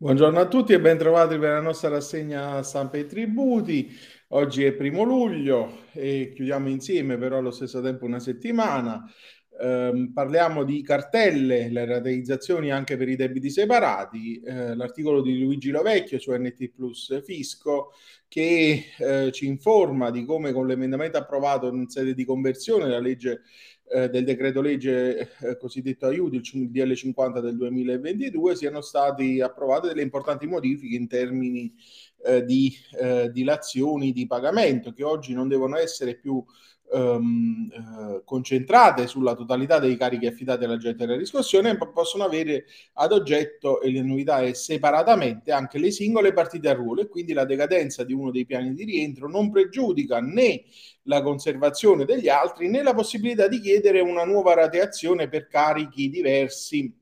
Buongiorno a tutti e bentrovati per la nostra rassegna stampa e tributi. Oggi è primo luglio e chiudiamo insieme però allo stesso tempo una settimana. Eh, parliamo di cartelle, le rateizzazioni anche per i debiti separati, eh, l'articolo di Luigi Lovecchio su NT Plus Fisco che eh, ci informa di come con l'emendamento approvato in sede di conversione della legge eh, del decreto legge eh, cosiddetto aiuti, il DL 50 del 2022, siano state approvate delle importanti modifiche in termini eh, di eh, dilazioni di pagamento che oggi non devono essere più ehm, eh, concentrate sulla totalità dei carichi affidati all'agente della riscossione, possono avere ad oggetto, e le novità è separatamente, anche le singole partite a ruolo e quindi la decadenza di uno dei piani di rientro non pregiudica né la conservazione degli altri né la possibilità di chiedere una nuova rateazione per carichi diversi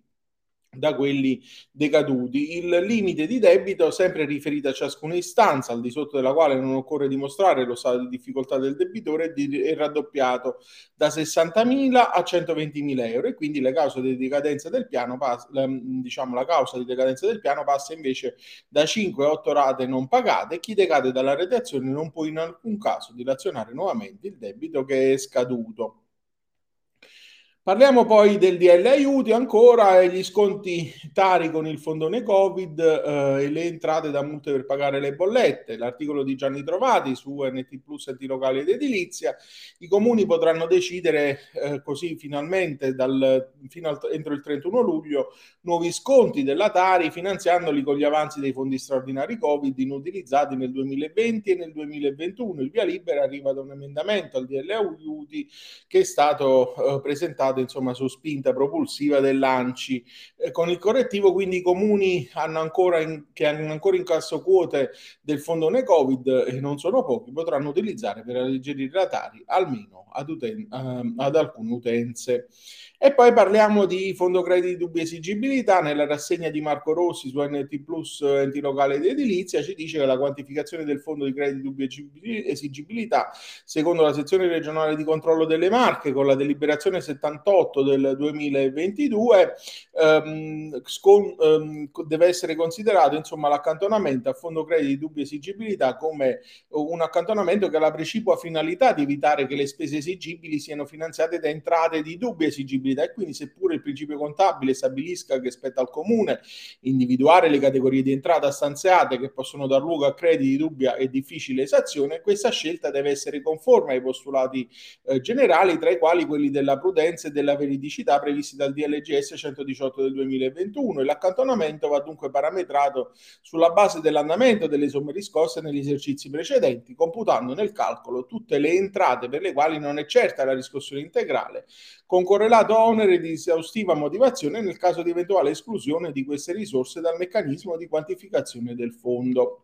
da quelli decaduti. Il limite di debito, sempre riferito a ciascuna istanza, al di sotto della quale non occorre dimostrare lo stato di difficoltà del debitore, è raddoppiato da 60.000 a 120.000 euro e quindi la causa di decadenza del piano diciamo, la causa di decadenza del piano passa invece da 5 a 8 rate non pagate e chi decade dalla redazione non può in alcun caso dilazionare nuovamente il debito che è scaduto. Parliamo poi del DL aiuti ancora e gli sconti tari con il fondone Covid eh, e le entrate da multe per pagare le bollette. L'articolo di Gianni Trovati su NT Plus enti locali ed edilizia. I comuni potranno decidere eh, così finalmente dal, fino al, entro il 31 luglio nuovi sconti della Tari finanziandoli con gli avanzi dei fondi straordinari Covid inutilizzati nel 2020 e nel 2021. Il via libera arriva da un emendamento al DL aiuti che è stato eh, presentato stato insomma su spinta propulsiva dell'ANCI. Eh, con il correttivo quindi i comuni hanno ancora in, che hanno ancora in casso quote del fondone Covid e non sono pochi, potranno utilizzare per alleggerire i ratari almeno ad, uten- uh, ad alcune utenze. E poi parliamo di fondo crediti di dubbia esigibilità. Nella rassegna di Marco Rossi su NT Plus Enti Locali ed Edilizia ci dice che la quantificazione del fondo di crediti di dubbia esigibilità, secondo la sezione regionale di controllo delle Marche, con la deliberazione 78 del 2022, ehm, scon- ehm, deve essere considerato insomma, l'accantonamento a fondo crediti di dubbia esigibilità come un accantonamento che ha la precipua finalità di evitare che le spese esigibili siano finanziate da entrate di dubbia esigibilità. E quindi seppure il principio contabile stabilisca che spetta al comune individuare le categorie di entrata stanziate che possono dar luogo a crediti di dubbia e difficile esazione, questa scelta deve essere conforme ai postulati eh, generali, tra i quali quelli della prudenza e della veridicità previsti dal DLGS 118 del 2021 e l'accantonamento va dunque parametrato sulla base dell'andamento delle somme riscosse negli esercizi precedenti, computando nel calcolo tutte le entrate per le quali non è certa la riscossione integrale, con correlato onere di esaustiva motivazione nel caso di eventuale esclusione di queste risorse dal meccanismo di quantificazione del fondo.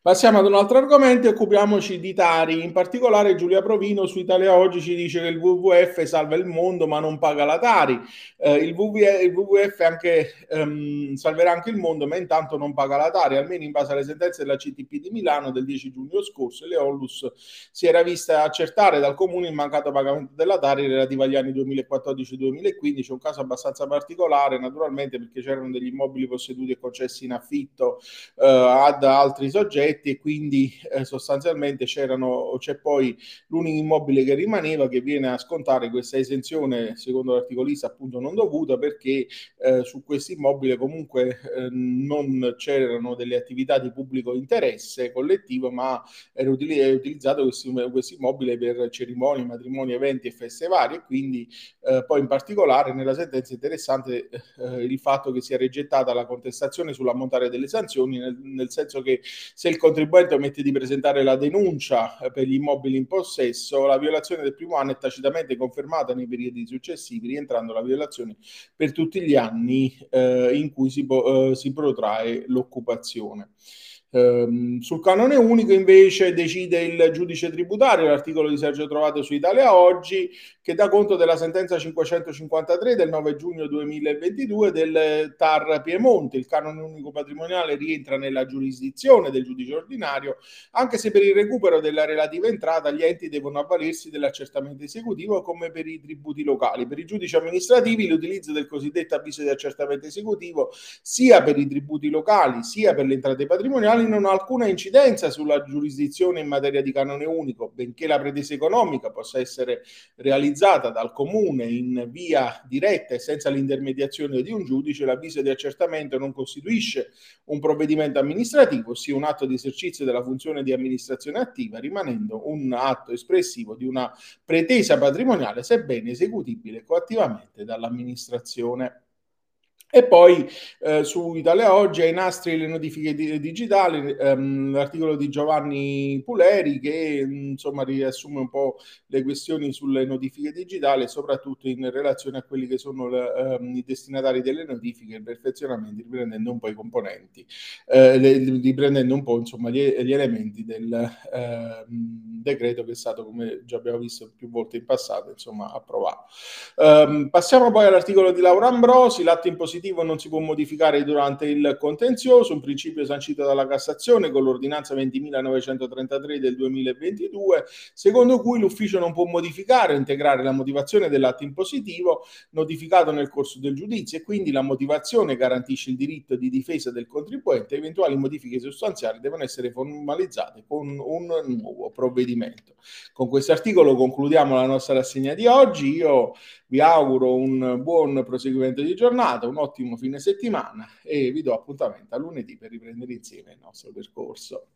Passiamo ad un altro argomento e occupiamoci di Tari. In particolare Giulia Provino su Italia Oggi ci dice che il WWF salva il mondo ma non paga la Tari. Eh, il, WWF, anche, ehm, salverà anche il mondo ma intanto non paga la Tari, almeno in base alle sentenze della CTP di Milano del 10 giugno scorso. Le Onlus si era vista accertare dal comune il mancato pagamento della Tari relativo agli anni 2014-2015, un caso abbastanza particolare naturalmente perché c'erano degli immobili posseduti e concessi in affitto eh, ad altri soggetti progetti e quindi eh, sostanzialmente c'erano, c'è poi l'unico immobile che rimaneva che viene a scontare questa esenzione secondo l'articolista appunto non dovuta perché eh, su questo immobile comunque eh, non c'erano delle attività di pubblico interesse collettivo ma era utilizzato questo immobile per cerimonie, matrimoni, eventi e feste varie e quindi eh, poi in particolare nella sentenza è interessante eh, il fatto che sia rigettata la contestazione sull'ammontare delle sanzioni nel, nel senso che se il contribuente omette di presentare la denuncia eh, per gli immobili in possesso, la violazione del primo anno è tacitamente confermata nei periodi successivi, rientrando la violazione per tutti gli anni eh, in cui si, eh, si protrae l'occupazione. Ehm, sul canone unico invece decide il giudice tributario, l'articolo di Sergio Trovato su Italia Oggi, che dà conto della sentenza 553 del 9 giugno 2022 del TAR Piemonte. Il canone unico patrimoniale rientra nella giurisdizione del giudice ordinario, anche se per il recupero della relativa entrata gli enti devono avvalersi dell'accertamento esecutivo come per i tributi locali. Per i giudici amministrativi l'utilizzo del cosiddetto avviso di accertamento esecutivo sia per i tributi locali sia per le entrate patrimoniali quali non ha alcuna incidenza sulla giurisdizione in materia di canone unico, benché la pretesa economica possa essere realizzata dal comune in via diretta e senza l'intermediazione di un giudice, l'avviso di accertamento non costituisce un provvedimento amministrativo, ossia un atto di esercizio della funzione di amministrazione attiva, rimanendo un atto espressivo di una pretesa patrimoniale, sebbene esecutibile coattivamente dall'amministrazione. E poi eh, su Italia Oggi ai nastri le notifiche di, digitali, ehm, l'articolo di Giovanni Puleri che insomma riassume un po' le questioni sulle notifiche digitali, soprattutto in relazione a quelli che sono le, ehm, i destinatari delle notifiche, il perfezionamento, riprendendo un po' i componenti, eh, riprendendo un po' insomma gli, gli elementi del eh, decreto che è stato, come già abbiamo visto più volte in passato, insomma approvato. Um, passiamo poi all'articolo di Laura Ambrosi, l'atto impositivo positivo non si può modificare durante il contenzioso, un principio sancito dalla Cassazione con l'ordinanza 20.933 del 2022, secondo cui l'ufficio non può modificare o integrare la motivazione dell'atto impositivo notificato nel corso del giudizio e quindi la motivazione garantisce il diritto di difesa del contribuente. Eventuali modifiche sostanziali devono essere formalizzate con un nuovo provvedimento. Con questo articolo concludiamo la nostra rassegna di oggi. Io vi auguro un buon proseguimento di giornata, un ottimo fine settimana e vi do appuntamento a lunedì per riprendere insieme il nostro percorso.